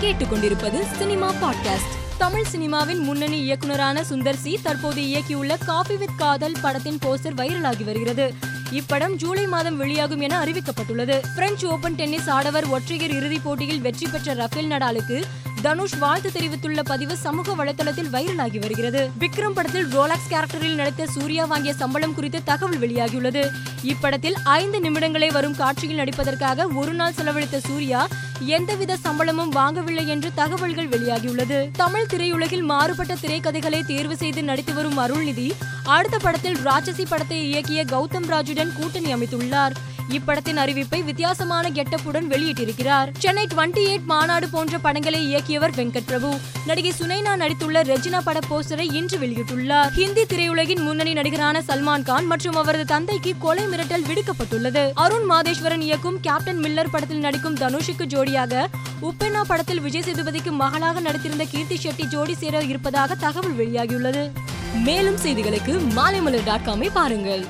கேட்டுக்கொண்டிருப்பது cinema podcast. Tamil சினிமாவின் முன்னணி இயக்குனரான சுந்தர் சி தற்போது இயக்கியுள்ள காபி வித் காதல் படத்தின் போஸ்டர் வைரலாகி வருகிறது. இப்படம் ஜூலை மாதம் வெளியாகும் என அறிவிக்கப்பட்டுள்ளது. பிரெஞ்சு ஓபன் டென்னிஸ் ஆடவர் ஒற்றையர் இறுதிப் போட்டியில் வெற்றி பெற்ற ரஃபேல் நடாலுக்கு தனுஷ் வாழ்த்து தெரிவித்துள்ள பதிவு சமூக வலைதளத்தில் வைரலாகி வருகிறது. விக்ரம் படத்தில் ரோலாக்ஸ் கேரக்டரில் நடித்த சூர்யா வாங்கிய சம்பளம் குறித்து தகவல் வெளியாகியுள்ளது. இப்படத்தில் ஐந்து நிமிடங்களே வரும் காட்சியில் நடிப்பதற்காக ஒரு நாள் செலவழித்த சூர்யா எந்தவித சம்பளமும் வாங்கவில்லை என்று தகவல்கள் வெளியாகியுள்ளது. தமிழ் திரையுலகில் மாறுபட்ட திரைக்கதைகளை தேர்வு செய்து நடித்து வரும் அருள்நிதி அடுத்த படத்தில் ராட்சசி படத்தை இயக்கிய கௌதம் ராஜுடன் கூட்டணி அமைத்துள்ளார். இப்படத்தின் அறிவிப்பை வித்தியாசமான கெட்டப்புடன் வெளியிட்டிருக்கிறார். சென்னை டுவெண்டி எயிட் மாநாடு போன்ற படங்களை இயக்கியவர் வெங்கட் பிரபு. நடிகை சுனைனா நடித்துள்ள ரெஜினா பட போஸ்டரை இன்று வெளியிட்டுள்ளார். ஹிந்தி திரையுலகின் முன்னணி நடிகரான சல்மான் கான் மற்றும் அவரது தந்தைக்கு கொலை மிரட்டல் விடுக்கப்பட்டுள்ளது. அருண் மாதேஸ்வரன் இயக்கும் கேப்டன் மில்லர் படத்தில் நடிக்கும் தனுஷுக்கு ஜோடியாக உப்பென்னா படத்தில் விஜய் சேதுபதிக்கு மகளாக நடித்திருந்த கீர்த்தி ஷெட்டி ஜோடி சேர இருப்பதாக தகவல் வெளியாகியுள்ளது. மேலும் செய்திகளுக்கு மாலைமலர் டாட் காமை பாருங்கள்.